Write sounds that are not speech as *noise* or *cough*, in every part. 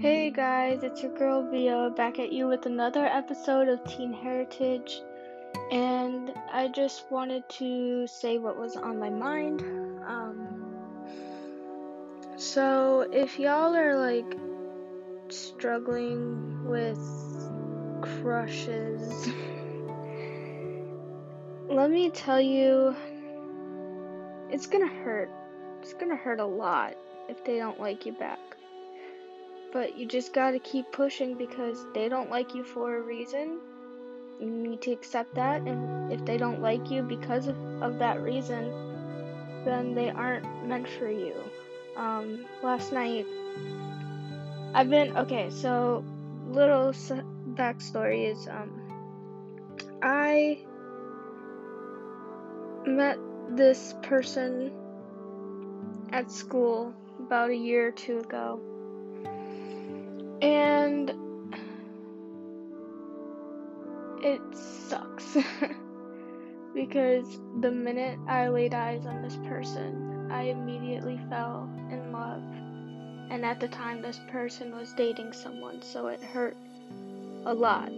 Hey guys, it's your girl Via back at you with another episode of Teen Heritage. And I just wanted to say what was on my mind. Um, so, if y'all are like struggling with crushes, *laughs* let me tell you, it's gonna hurt. It's gonna hurt a lot if they don't like you back. But you just gotta keep pushing because they don't like you for a reason. You need to accept that, and if they don't like you because of, of that reason, then they aren't meant for you. Um, last night, I've been okay. So, little backstory is um, I met this person at school about a year or two ago and it sucks. *laughs* because the minute I laid eyes on this person, I immediately fell in love. And at the time, this person was dating someone, so it hurt a lot.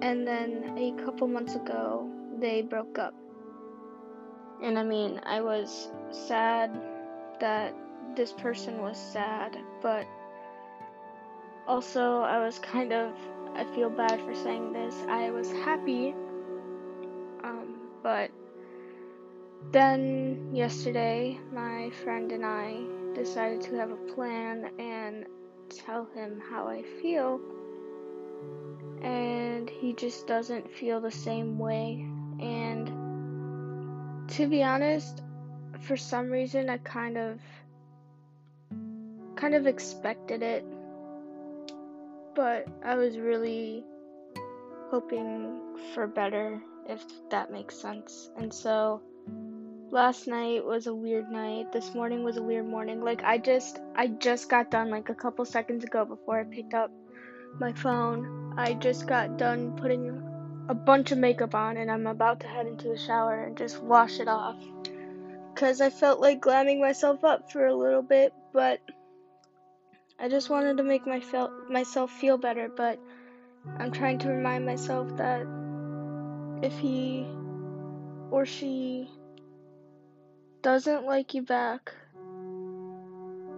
And then a couple months ago, they broke up. And I mean, I was sad that this person was sad, but also, I was kind of, I feel bad for saying this, I was happy, um, but then yesterday, my friend and I decided to have a plan and tell him how I feel, and he just doesn't feel the same way. And to be honest, for some reason, I kind of kind of expected it but I was really hoping for better, if that makes sense. And so last night was a weird night. This morning was a weird morning. Like I just I just got done like a couple seconds ago before I picked up my phone. I just got done putting a bunch of makeup on and I'm about to head into the shower and just wash it off. Cuz I felt like glamming myself up for a little bit, but I just wanted to make my feel, myself feel better, but I'm trying to remind myself that if he or she doesn't like you back,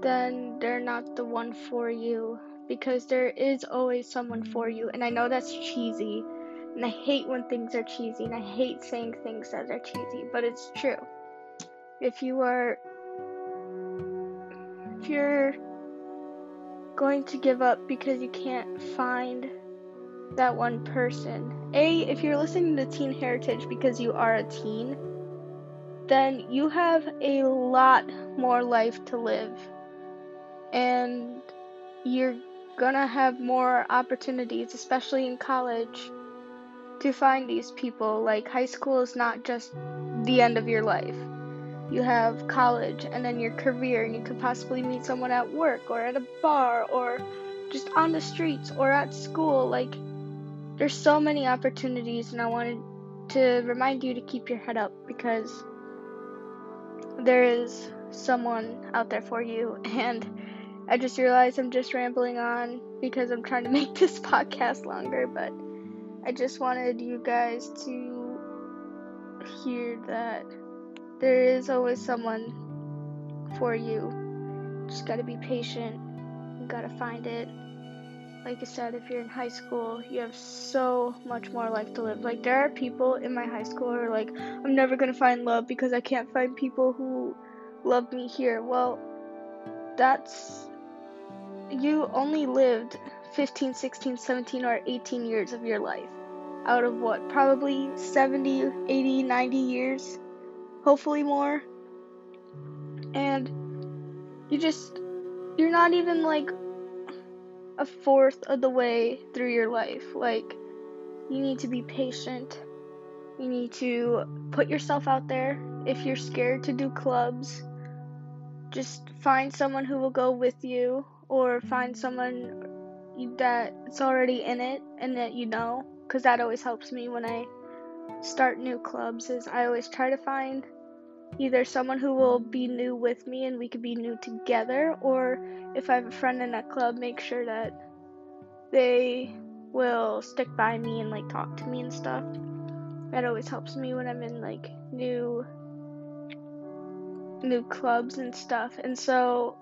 then they're not the one for you because there is always someone for you. And I know that's cheesy, and I hate when things are cheesy, and I hate saying things that are cheesy, but it's true. If you are, if you're going to give up because you can't find that one person. A, if you're listening to Teen Heritage because you are a teen, then you have a lot more life to live. And you're gonna have more opportunities, especially in college, to find these people. Like, high school is not just the end of your life you have college and then your career and you could possibly meet someone at work or at a bar or just on the streets or at school. Like there's so many opportunities and I wanted to remind you to keep your head up because there is someone out there for you. *laughs* And I just realized I'm just rambling on because I'm trying to *laughs* make this podcast longer but I just wanted you guys to hear that there is always someone for you. Just gotta be patient. You gotta find it. Like I said, if you're in high school, you have so much more life to live. Like, there are people in my high school who are like, I'm never gonna find love because I can't find people who love me here. Well, that's. You only lived 15, 16, 17, or 18 years of your life. Out of what? Probably 70, 80, 90 years hopefully more. And you just, you're not even like a fourth of the way through your life. Like, you need to be patient. You need to put yourself out there. If you're scared to do clubs, just find someone who will go with you, or find someone that's already in it and that you know, because that always helps me when I start new clubs is I always try to find either someone who will be new with me and we could be new together, or if I have a friend in a club, make sure that they will stick by me and like talk to me and stuff. That always helps me when I'm in like new new clubs and stuff. And so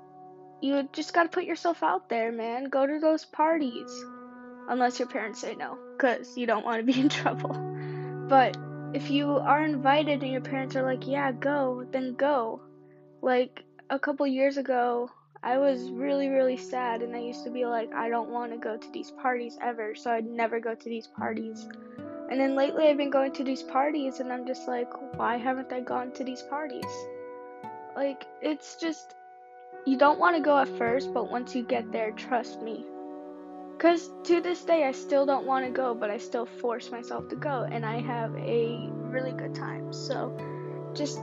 you just got to put yourself out there, man. Go to those parties. Unless your parents say no, cuz you don't want to be in *laughs* trouble. But if you are invited and your parents are like, "Yeah, go," then go. Like a couple years ago, I was really, really sad, and I used to be like, I don't want to go to these parties ever, so I'd never go to these parties. And then lately, I've been going to these parties, and I'm just like, why haven't I gone to these parties? Like, it's just, you don't want to go at first, but once you get there, trust me. Because to this day, I still don't want to go, but I still force myself to go, and I have a really good time. So, just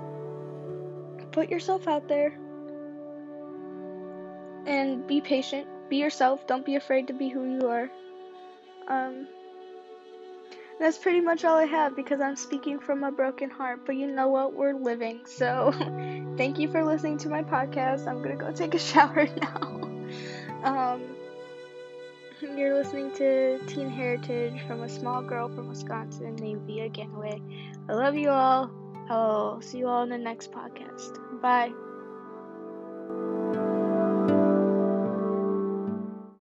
put yourself out there and be patient. Be yourself. Don't be afraid to be who you are. Um, that's pretty much all I have because I'm speaking from a broken heart. But you know what? We're living. So *laughs* thank you for listening to my podcast. I'm gonna go take a *laughs* shower now. um, you're listening to Teen Heritage from a small girl from Wisconsin named Via Ganaway. I love you all. I'll see you all in the next podcast. Bye.